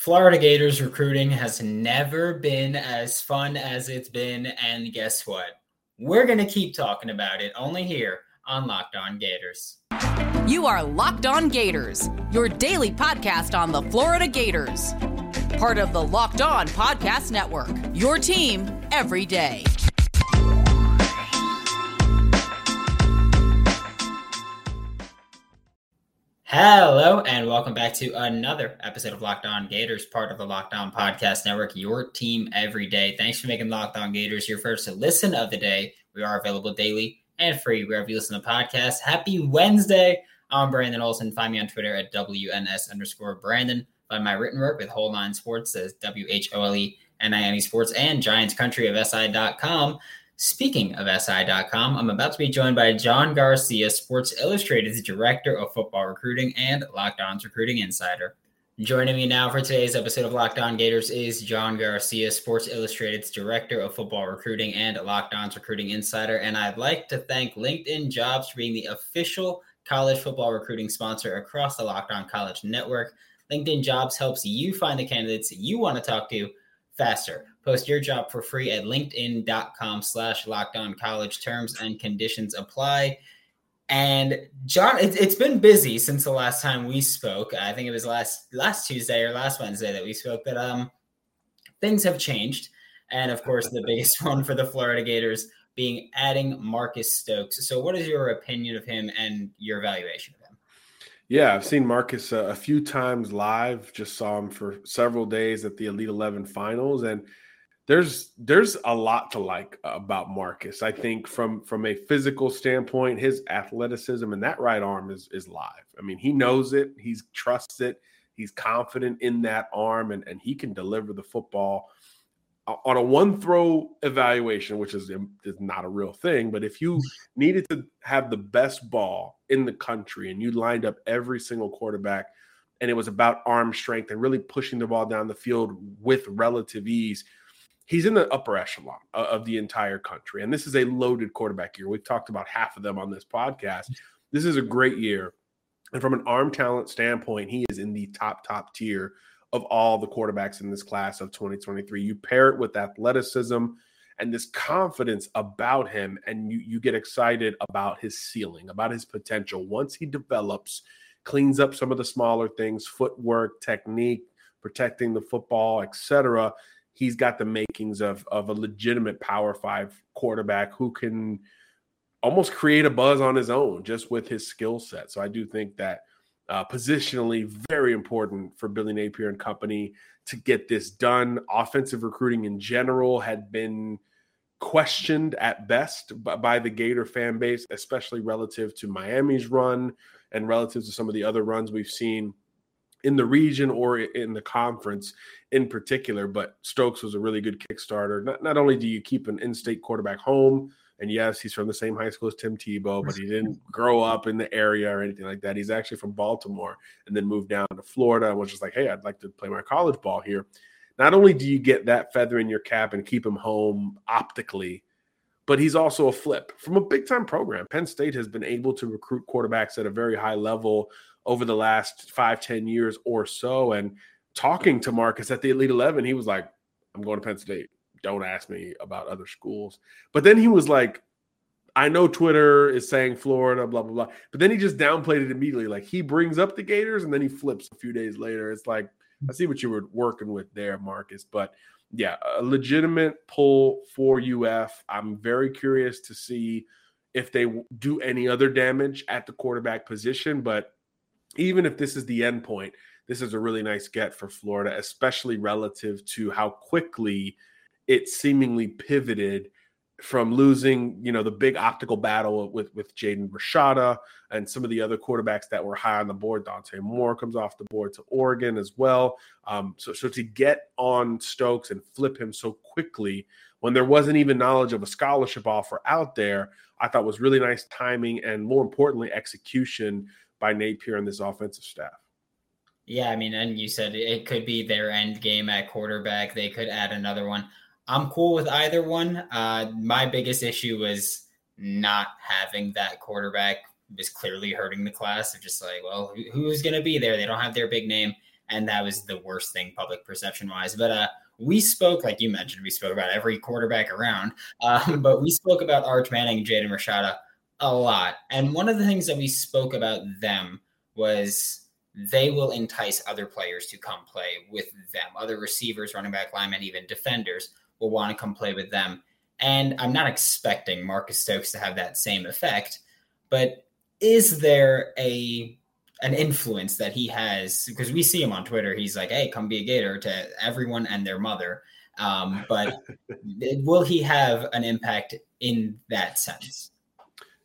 Florida Gators recruiting has never been as fun as it's been. And guess what? We're going to keep talking about it only here on Locked On Gators. You are Locked On Gators, your daily podcast on the Florida Gators. Part of the Locked On Podcast Network, your team every day. Hello, and welcome back to another episode of Locked On Gators, part of the Locked On Podcast Network, your team every day. Thanks for making Locked On Gators your first listen of the day. We are available daily and free wherever you listen to podcasts. Happy Wednesday. I'm Brandon Olson. Find me on Twitter at WNS underscore Brandon. Find my written work with Whole Nine Sports as W H O L E N I N E Sports and Giants Country of SI.com. Speaking of SI.com, I'm about to be joined by John Garcia, Sports Illustrated's Director of Football Recruiting and Locked On's Recruiting Insider. Joining me now for today's episode of Locked On Gators is John Garcia, Sports Illustrated's Director of Football Recruiting and Locked On's Recruiting Insider. And I'd like to thank LinkedIn Jobs for being the official college football recruiting sponsor across the Locked On College Network. LinkedIn Jobs helps you find the candidates you want to talk to faster. Post your job for free at linkedin.com slash locked on college terms and conditions apply. And John, it, has been busy since the last time we spoke. I think it was last last Tuesday or last Wednesday that we spoke, but um, things have changed. And of course, the biggest one for the Florida Gators being adding Marcus Stokes. So, what is your opinion of him and your evaluation of him? Yeah, I've seen Marcus uh, a few times live. Just saw him for several days at the Elite Eleven finals, and there's there's a lot to like about Marcus. I think from from a physical standpoint, his athleticism and that right arm is is live. I mean, he knows it, he trusts it, he's confident in that arm, and and he can deliver the football on a one throw evaluation, which is um, is not a real thing. But if you needed to have the best ball in the country and you lined up every single quarterback, and it was about arm strength and really pushing the ball down the field with relative ease he's in the upper echelon of the entire country. And this is a loaded quarterback year. We've talked about half of them on this podcast. This is a great year. And from an arm talent standpoint, he is in the top, top tier of all the quarterbacks in this class of 2023. You pair it with athleticism and this confidence about him, and you, you get excited about his ceiling, about his potential. Once he develops, cleans up some of the smaller things, footwork, technique, protecting the football, etc he's got the makings of of a legitimate power five quarterback who can almost create a buzz on his own just with his skill set. So I do think that uh, positionally very important for Billy Napier and company to get this done. Offensive recruiting in general had been questioned at best by, by the Gator fan base, especially relative to Miami's run and relative to some of the other runs we've seen in the region or in the conference in particular. But Stokes was a really good Kickstarter. Not, not only do you keep an in state quarterback home, and yes, he's from the same high school as Tim Tebow, but he didn't grow up in the area or anything like that. He's actually from Baltimore and then moved down to Florida and was just like, hey, I'd like to play my college ball here. Not only do you get that feather in your cap and keep him home optically, but he's also a flip from a big time program. Penn State has been able to recruit quarterbacks at a very high level over the last five, ten years or so. And talking to Marcus at the Elite 11, he was like, I'm going to Penn State. Don't ask me about other schools. But then he was like, I know Twitter is saying Florida, blah, blah, blah. But then he just downplayed it immediately. Like he brings up the Gators and then he flips a few days later. It's like, I see what you were working with there, Marcus. But yeah, a legitimate pull for UF. I'm very curious to see if they do any other damage at the quarterback position. But even if this is the end point, this is a really nice get for Florida, especially relative to how quickly it seemingly pivoted from losing, you know, the big optical battle with with Jaden Rashada and some of the other quarterbacks that were high on the board. Dante Moore comes off the board to Oregon as well. Um, so so to get on Stokes and flip him so quickly when there wasn't even knowledge of a scholarship offer out there, I thought was really nice timing and more importantly execution by Napier and this offensive staff. Yeah, I mean, and you said it could be their end game at quarterback. They could add another one. I'm cool with either one. Uh, my biggest issue was not having that quarterback was clearly hurting the class. They're just like, well, who's going to be there? They don't have their big name and that was the worst thing public perception wise. But uh, we spoke, like you mentioned, we spoke about every quarterback around, um, but we spoke about Arch Manning Jaden Rashada a lot. And one of the things that we spoke about them was they will entice other players to come play with them. Other receivers, running back, linemen, even defenders will want to come play with them. And I'm not expecting Marcus Stokes to have that same effect, but is there a an influence that he has because we see him on Twitter. He's like, "Hey, come be a Gator" to everyone and their mother. Um, but will he have an impact in that sense?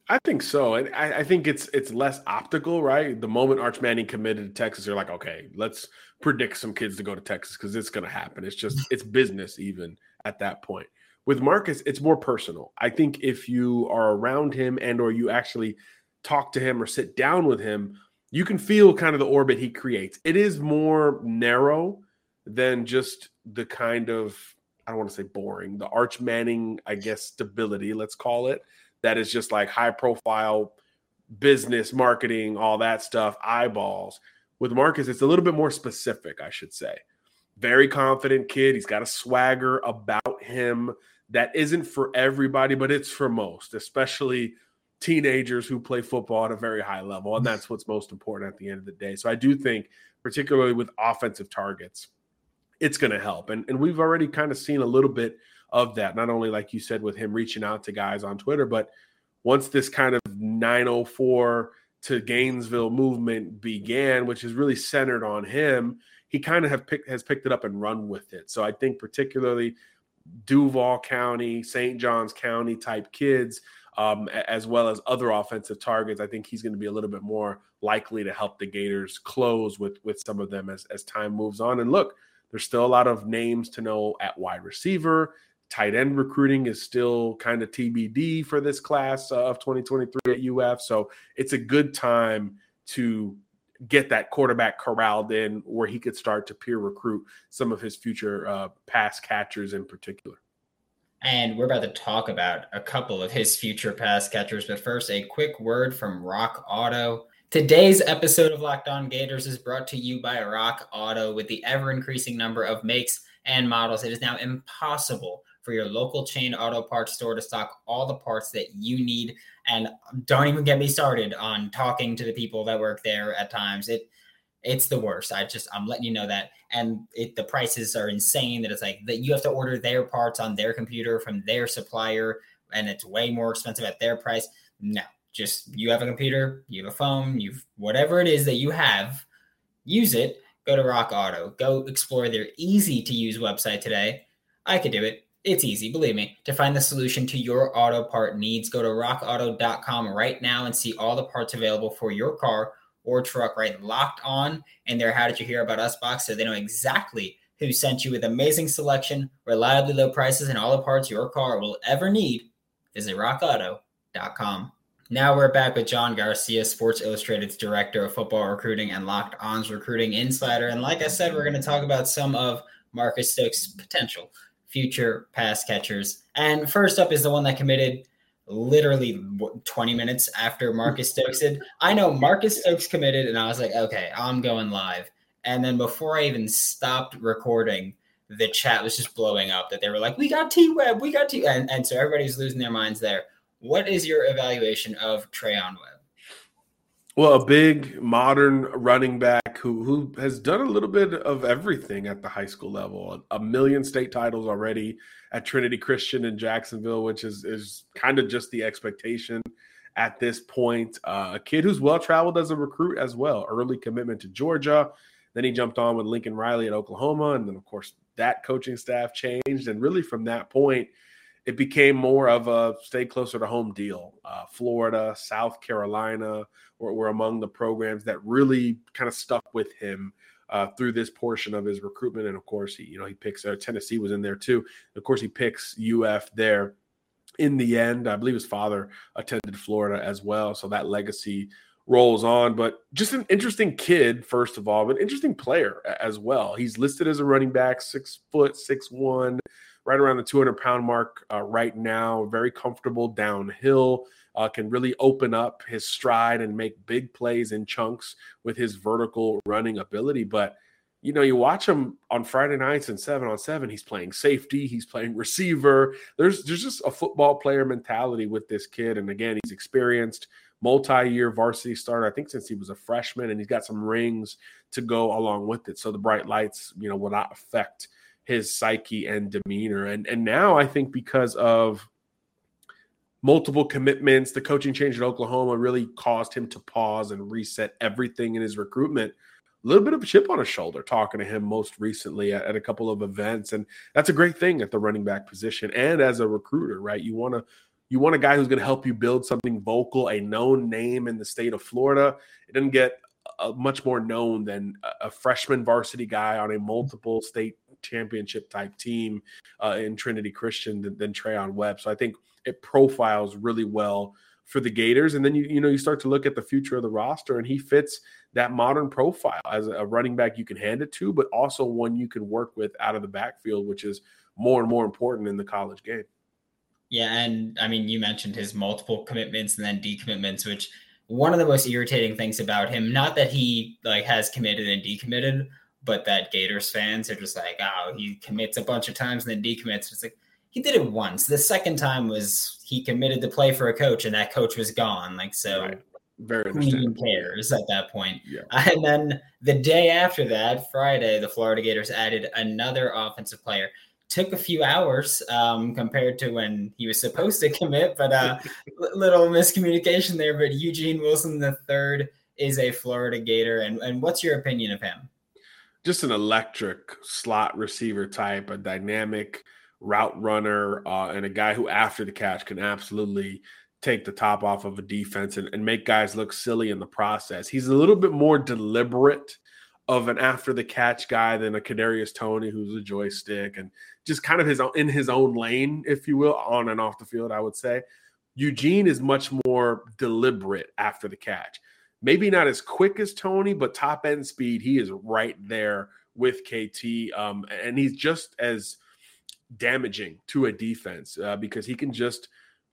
I think so, and I, I, think it's it's less optical, right? The moment Arch Manning committed to Texas, they're like, okay, let's predict some kids to go to Texas because it's going to happen. It's just it's business even at that point. With Marcus, it's more personal. I think if you are around him and or you actually talk to him or sit down with him, you can feel kind of the orbit he creates. It is more narrow than just the kind of I don't want to say boring, the Arch Manning, I guess, stability, let's call it that is just like high profile business, marketing, all that stuff, eyeballs. With Marcus, it's a little bit more specific, I should say. Very confident kid. He's got a swagger about him that isn't for everybody, but it's for most, especially teenagers who play football at a very high level. And that's what's most important at the end of the day. So I do think, particularly with offensive targets, it's going to help. And, and we've already kind of seen a little bit of that. Not only like you said with him reaching out to guys on Twitter, but once this kind of 904 to Gainesville movement began, which is really centered on him, he kind of have picked has picked it up and run with it. So I think particularly Duval County, St. Johns County type kids, um, as well as other offensive targets, I think he's going to be a little bit more likely to help the Gators close with with some of them as as time moves on. And look, there's still a lot of names to know at wide receiver. Tight end recruiting is still kind of TBD for this class of 2023 at UF. So it's a good time to get that quarterback corralled in where he could start to peer recruit some of his future uh, pass catchers in particular. And we're about to talk about a couple of his future pass catchers. But first, a quick word from Rock Auto. Today's episode of Locked On Gators is brought to you by Rock Auto. With the ever increasing number of makes and models, it is now impossible for your local chain auto parts store to stock all the parts that you need. And don't even get me started on talking to the people that work there at times. It it's the worst. I just I'm letting you know that. And it the prices are insane that it's like that you have to order their parts on their computer from their supplier and it's way more expensive at their price. No. Just you have a computer, you have a phone, you've whatever it is that you have, use it. Go to Rock Auto. Go explore their easy to use website today. I could do it it's easy, believe me. To find the solution to your auto part needs, go to rockauto.com right now and see all the parts available for your car or truck right locked on in their How Did You Hear About Us box so they know exactly who sent you with amazing selection, reliably low prices, and all the parts your car will ever need. Visit rockauto.com. Now we're back with John Garcia, Sports Illustrated's Director of Football Recruiting and Locked On's Recruiting Insider. And like I said, we're going to talk about some of Marcus Stokes' potential future pass catchers. And first up is the one that committed literally 20 minutes after Marcus Stokes did. I know Marcus Stokes committed, and I was like, okay, I'm going live. And then before I even stopped recording, the chat was just blowing up that they were like, we got T Web, we got T. And, and so everybody's losing their minds there. What is your evaluation of Treyaun Webb? Well, a big modern running back who who has done a little bit of everything at the high school level. A, million state titles already at Trinity Christian in Jacksonville, which is is kind of just the expectation at this point. Uh, a kid who's well traveled as a recruit as well. Early commitment to Georgia. Then he jumped on with Lincoln Riley at Oklahoma, and then of course that coaching staff changed, and really from that point it became more of a stay closer to home deal. Uh, Florida, South Carolina were, were, among the programs that really kind of stuck with him uh, through this portion of his recruitment. And of course, he, you know, he picks uh, Tennessee was in there too. Of course, he picks UF there. In the end, I believe his father attended Florida as well, so that legacy rolls on. But just an interesting kid, first of all, but interesting player as well. He's listed as a running back, six foot, six one right around the 200 pound mark uh, right now. Very comfortable downhill. Uh, can really open up his stride and make big plays in chunks with his vertical running ability. But you know, you watch him on Friday nights and seven on seven. He's playing safety. He's playing receiver. There's there's just a football player mentality with this kid. And again, he's experienced, multi-year varsity starter. I think since he was a freshman, and he's got some rings to go along with it. So the bright lights, you know, will not affect his psyche and demeanor. And and now I think because of multiple commitments, the coaching change at Oklahoma really caused him to pause and reset everything in his recruitment. A little bit of a chip on his shoulder talking to him most recently at, at, a couple of events. And that's a great thing at the running back position and as a recruiter right? You want to you want a guy who's going to help you build something vocal a known name in the state of florida. It doesn't get uh, much more known than a, a, freshman varsity guy on a multiple state championship type team uh, in trinity christian than, than treyaun webb so i think it profiles really well for the gators and then you you know you start to look at the future of the roster and he fits that modern profile as a running back you can hand it to, but also one you can work with out of the backfield, which is more and more important in the college game. Yeah, and I mean, you mentioned his multiple commitments and then decommitments, which one of the most irritating things about him, not that he like has committed and decommitted, but that Gators fans are just like, oh, he commits a bunch of times and then decommits. It's like he did it once. The second time was he committed to play for a coach and that coach was gone. Like so. Right very who even cares at that point. Yeah. And then the day after that, Friday, the Florida Gators added another offensive player. Took a few hours um, compared to when he was supposed to commit, but uh, little miscommunication there. But Eugene Wilson the third is a Florida Gator, and and what's your opinion of him? Just an electric slot receiver type, a dynamic route runner, uh, and a guy who after the catch can absolutely take the top off of a defense and, and make guys look silly in the process. He's a little bit more deliberate of an after the catch guy than a Kadarius Toney, who's a joystick and just kind of his own, in his own lane, if you will, on and off the field. I would say Eugene is much more deliberate after the catch. Maybe not as quick as Toney, but top end speed, he is right there with KT, um, and he's just as damaging to a defense uh, because he can just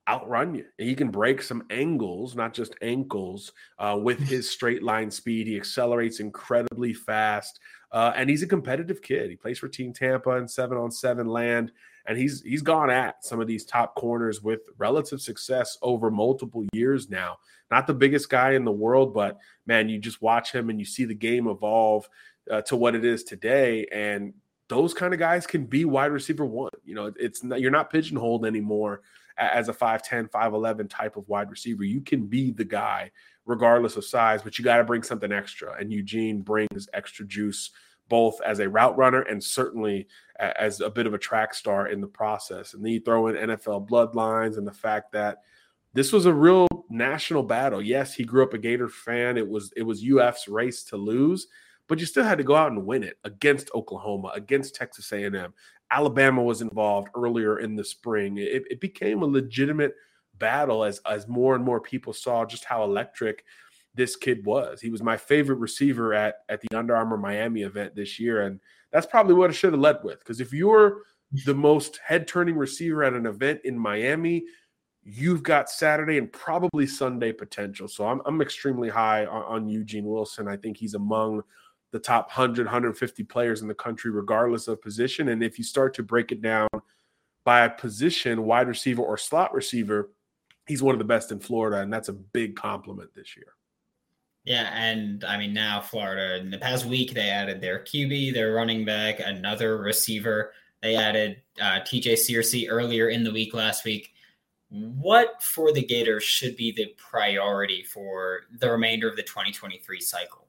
outrun you. He can break some angles, not just ankles, uh, with his straight line speed. He accelerates incredibly fast, uh, and he's a competitive kid. He plays for Team Tampa in seven on seven land, and he's he's gone at some of these top corners with relative success over multiple years now. Not the biggest guy in the world, but man, you just watch him and you see the game evolve uh, to what it is today, and those kind of guys can be wide receiver one. You know, it's not, you're not pigeonholed anymore as a 5'10, 5'11 type of wide receiver. You can be the guy regardless of size, but you got to bring something extra. And Eugene brings extra juice both as a route runner and certainly as a bit of a track star in the process. And then you throw in NFL bloodlines and the fact that this was a real national battle. Yes, he grew up a Gator fan. It was it was UF's race to lose, but you still had to go out and win it against Oklahoma, against Texas A&M, Alabama was involved earlier in the spring. It, it, became a legitimate battle as as more and more people saw just how electric this kid was. He was my favorite receiver at at the Under Armour Miami event this year, and that's probably what I should have led with. Because if you're the most head turning receiver at an event in Miami, you've got Saturday and probably Sunday potential. So I'm I'm extremely high on, on Eugene Wilson. I think he's among the top 100, 150 players in the country, regardless of position. And if you start to break it down by a position, wide receiver or slot receiver, he's one of the best in Florida. And that's a big compliment this year. Yeah, and I mean now Florida in the past week they added their QB, their running back, another receiver. They added uh, TJ Searcy earlier in the week last week. What for the Gators should be the priority for the remainder of the 2023 cycle?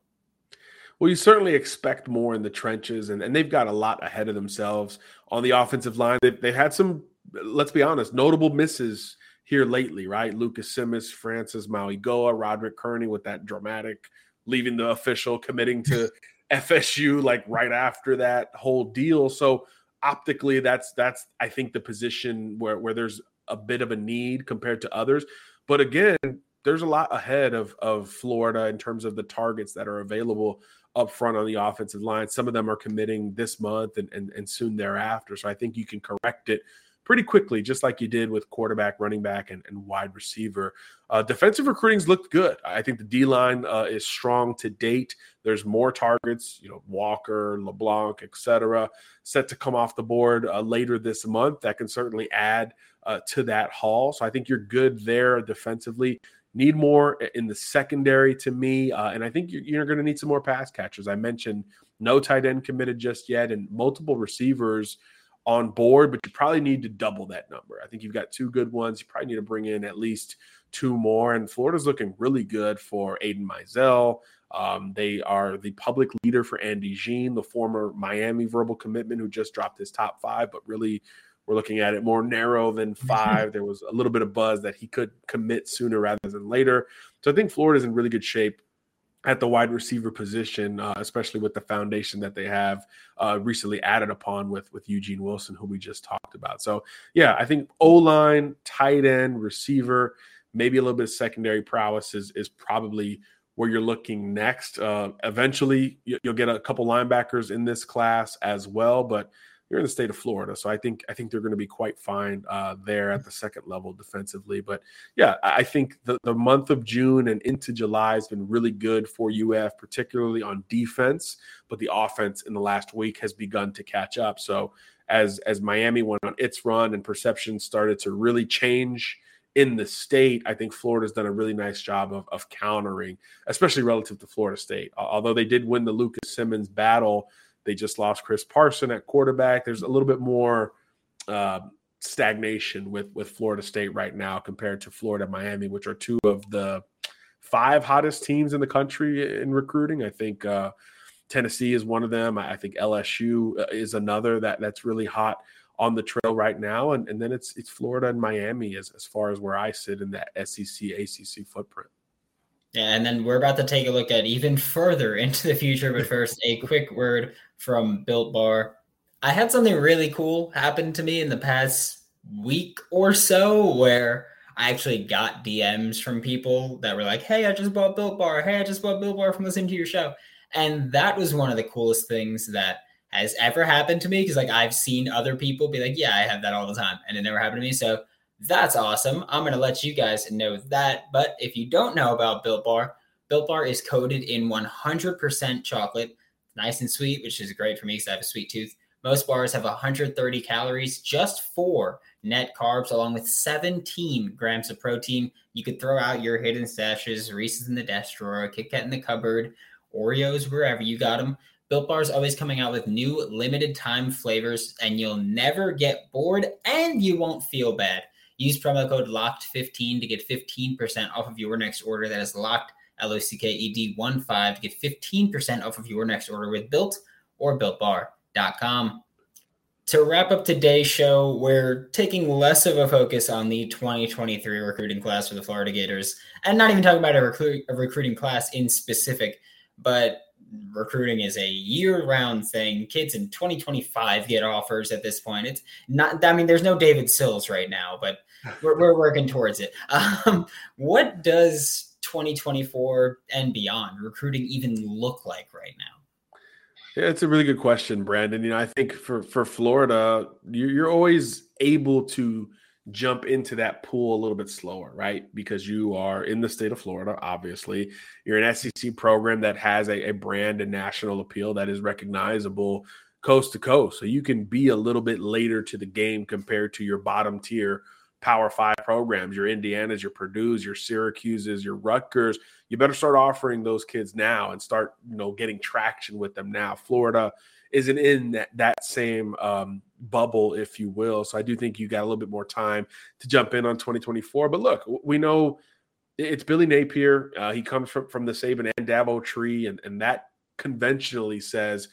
Well, you certainly expect more in the trenches, and, and they've got a lot ahead of themselves on the offensive line. They've, they've had some, let's be honest, notable misses here lately, right? Lucas Simmons, Francis Mauigoa, Roderick Kearney with that dramatic leaving the official, committing to FSU like right after that whole deal. So optically, that's that's I think the position where where there's a bit of a need compared to others. But again, there's a lot ahead of of Florida in terms of the targets that are available up front on the offensive line. Some of them are committing this month and, and, and soon thereafter. So I think you can correct it pretty quickly, just like you did with quarterback, running back, and, and wide receiver. Uh, defensive recruiting's looked good. I think the D line uh, is strong to date. There's more targets, you know, Walker, LeBlanc, etc., set to come off the board uh, later this month. That can certainly add uh, to that haul. So I think you're good there defensively. Need more in the secondary to me, uh, and I think you're, you're going to need some more pass catchers. I mentioned no tight end committed just yet, and multiple receivers on board, but you probably need to double that number. I think you've got two good ones. You probably need to bring in at least two more. And Florida's looking really good for Aidan Mizell. Um, they are the public leader for Andy Jean, the former Miami verbal commitment who just dropped his top five, but really we're looking at it more narrow than five. there was a little bit of buzz that he could commit sooner rather than later. So I think Florida's in really good shape at the wide receiver position, uh, especially with the foundation that they have uh, recently added upon with with Eugene Wilson, who we just talked about. So yeah, I think O line, tight end, receiver, maybe a little bit of secondary prowess is is probably where you're looking next. Uh, eventually, you'll get a couple linebackers in this class as well, but you're in the state of Florida, so I think I think they're going to be quite fine uh, there at the second level defensively. But yeah, I think the, the month of June and into July has been really good for UF, particularly on defense. But the offense in the last week has begun to catch up. So as as Miami went on its run and perception started to really change in the state, I think Florida's done a really nice job of, of countering, especially relative to Florida State. Although they did win the Lucas Simmons battle they just lost Chris Parson at quarterback. There's a little bit more uh, stagnation with with Florida State right now compared to Florida Miami, which are two of the five hottest teams in the country in recruiting. I think uh, Tennessee is one of them. I think LSU uh, is another that that's really hot on the trail right now. And, and then it's it's Florida and Miami as, as far as where I sit in that SEC ACC footprint. And then we're about to take a look at even further into the future. But first, a quick word from Built Bar. I had something really cool happen to me in the past week or so where I actually got DMs from people that were like, Hey, I just bought Built Bar. Hey, I just bought Built Bar from listening to your show. And that was one of the coolest things that has ever happened to me because, like, I've seen other people be like, Yeah, I have that all the time. And it never happened to me. So that's awesome. I'm going to let you guys know that. But if you don't know about Built Bar, Built Bar is coated in 100% chocolate, nice and sweet, which is great for me because I have a sweet tooth. Most bars have 130 calories, just four net carbs, along with 17 grams of protein. You could throw out your hidden stashes, Reese's in the desk drawer, Kit Kat in the cupboard, Oreos wherever you got them. Built Bar is always coming out with new limited time flavors, and you'll never get bored and you won't feel bad. Use promo code LOCKED15 to get 15% off of your next order. That is locked, L O C K E D 1 5 to get 15% off of your next order with Built or BuiltBar.com. To wrap up today's show, we're taking less of a focus on the 2023 recruiting class for the Florida Gators and not even talking about a, recruit, a recruiting class in specific, but recruiting is a year-round thing. Kids in 2025 get offers at this point. It's not. I mean, there's no David Sills right now, but we're, we're working towards it. Um, what does 2024 and beyond recruiting even look like right now? Yeah, it's a really good question, Brandon. You know, I think for for Florida, you're, you're always able to jump into that pool a little bit slower, right? Because you are in the state of Florida, obviously. You're an SEC program that has a, a, brand and national appeal that is recognizable coast to coast. So you can be a little bit later to the game compared to your bottom tier Power Five programs, your Indianas, your Purdue's, your Syracuse's, your Rutgers. You better start offering those kids now and start, you know, getting traction with them now. Florida isn't in that, that same um, bubble, if you will. So I do think you got a little bit more time to jump in on 2024. But look, we know it's Billy Napier. Uh, he comes from, from the Saban and Dabo tree, and, and that conventionally says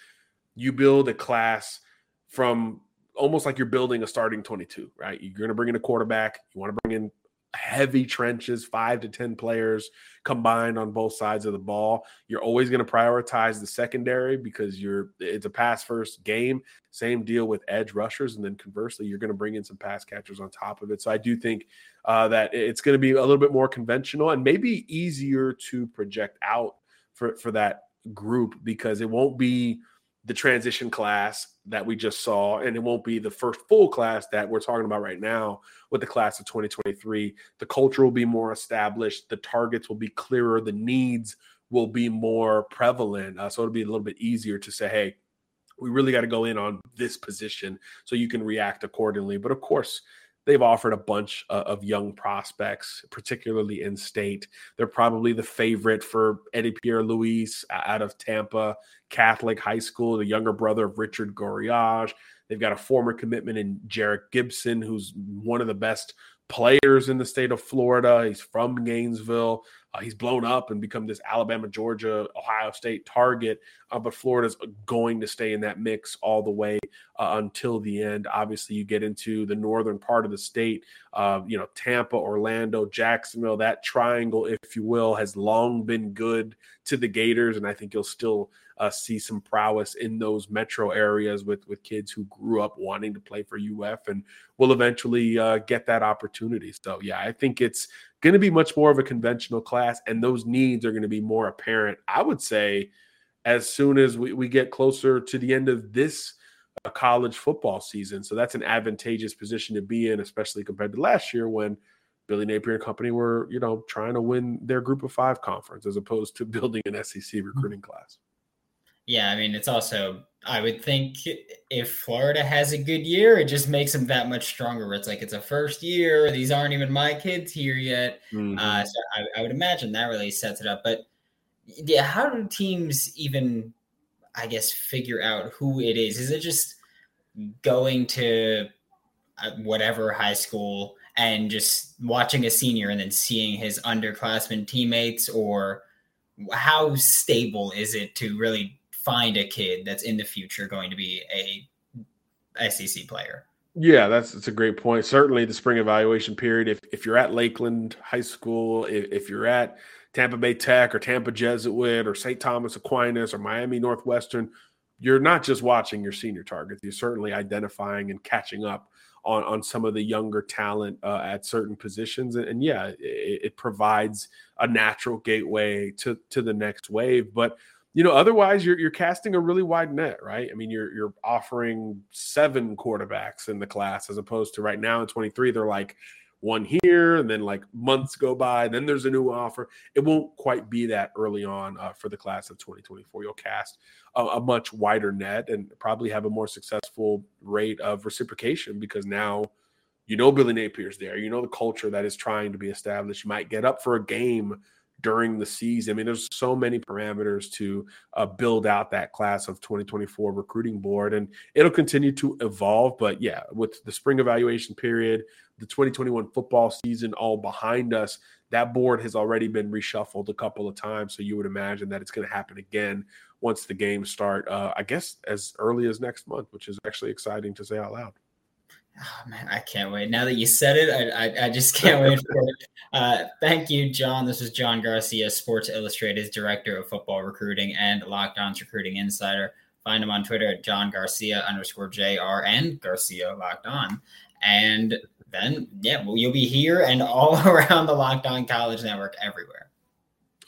you build a class from almost like you're building a starting 22, right? You're going to bring in a quarterback. You want to bring in heavy trenches, five to 10 players combined on both sides of the ball. You're always going to prioritize the secondary because you're it's a pass first game. Same deal with edge rushers. And then conversely, you're going to bring in some pass catchers on top of it. So I do think uh, that it's going to be a little bit more conventional and maybe easier to project out for, for that group because it won't be the transition class that we just saw, and it won't be the first full class that we're talking about right now with the class of 2023. The culture will be more established, the targets will be clearer, the needs will be more prevalent. Uh, so it'll be a little bit easier to say, hey, we really got to go in on this position so you can react accordingly. But of course, they've offered a bunch uh, of young prospects, particularly in state. They're probably the favorite for Eddie Pierre-Louis out of Tampa Catholic High School, the younger brother of Richard Gouraige. They've got a former commitment in Jerrick Gibson, who's one of the best players in the state of Florida. He's from Gainesville. Uh, he's blown up and become this Alabama, Georgia, Ohio State target. Uh, but Florida's going to stay in that mix all the way uh, until the end. Obviously, you get into the northern part of the state, uh, you know, Tampa, Orlando, Jacksonville. That triangle, if you will, has long been good to the Gators, and I think you'll still uh, see some prowess in those metro areas with with kids who grew up wanting to play for UF and will eventually uh, get that opportunity. So yeah, I think it's going to be much more of a conventional class, and those needs are going to be more apparent. I would say as soon as we, we get closer to the end of this uh, college football season. So that's an advantageous position to be in, especially compared to last year when Billy Napier and company were, you know, trying to win their group of five conference as opposed to building an SEC recruiting class. Yeah, I mean, it's also, I would think if Florida has a good year, it just makes them that much stronger. It's like it's a first year. These aren't even my kids here yet. Mm-hmm. Uh, so I, I, would imagine that really sets it up. But yeah, how do teams even, I guess, figure out who it is? Is it just going to uh, whatever high school and just watching a senior and then seeing his underclassmen teammates or how stable is it to really find a kid that's in the future going to be a SEC player. Yeah, that's that's a great point. Certainly, the spring evaluation period. If if you're at Lakeland High School, if, if you're at Tampa Bay Tech or Tampa Jesuit or St. Thomas Aquinas or Miami Northwestern, you're not just watching your senior targets. You're certainly identifying and catching up on on some of the younger talent uh, at certain positions. And, and yeah, it, it provides a natural gateway to to the next wave. But you know, otherwise you're you're casting a really wide net, right? I mean, you're you're offering seven quarterbacks in the class as opposed to right now in 23, they're like one here, and then like months go by, then there's a new offer. It won't quite be that early on uh, for the class of 2024. You'll cast a, a much wider net and probably have a more successful rate of reciprocation because now you know Billy Napier's there. You know the culture that is trying to be established. You might get up for a game during the season. I mean, there's so many parameters to uh, build out that class of 2024 recruiting board, and it'll continue to evolve. But yeah, with the spring evaluation period, the 2021 football season all behind us, that board has already been reshuffled a couple of times. So you would imagine that it's going to happen again once the games start. Uh, I guess as early as next month, which is actually exciting to say out loud. Oh man, I can't wait. Now that you said it, I, I, I just can't wait for it. Uh, thank you, John. This is John Garcia, Sports Illustrated's Director of Football Recruiting and Locked On's Recruiting Insider. Find him on Twitter at John Garcia underscore JR and Garcia Locked On. And then, yeah, well, you'll be here and all around the Locked On College Network everywhere.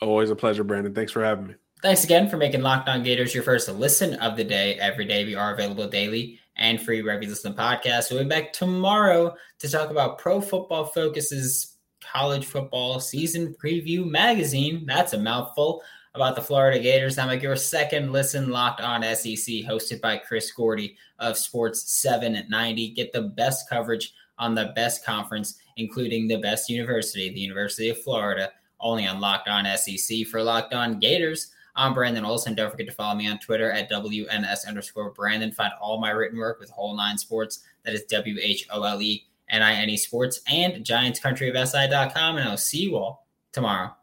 Always a pleasure, Brandon. Thanks for having me. Thanks again for making Locked On Gators your first listen of the day. Every day we are available daily and free you listen to podcasts. We'll be back tomorrow to talk about Pro Football Focus's college football season preview magazine. That's a mouthful about the Florida Gators. I'm like your second listen locked on SEC, hosted by Chris Gordy of Sports 790. Get the best coverage on the best conference, including the best university, the University of Florida, only on Locked On SEC for Locked On Gators. I'm Brandon Olson. Don't forget to follow me on Twitter at WNS underscore Brandon. Find all my written work with Whole Nine Sports. That is W H O L E N I N E Sports and GiantsCountryofSI.com. And I'll see you all tomorrow.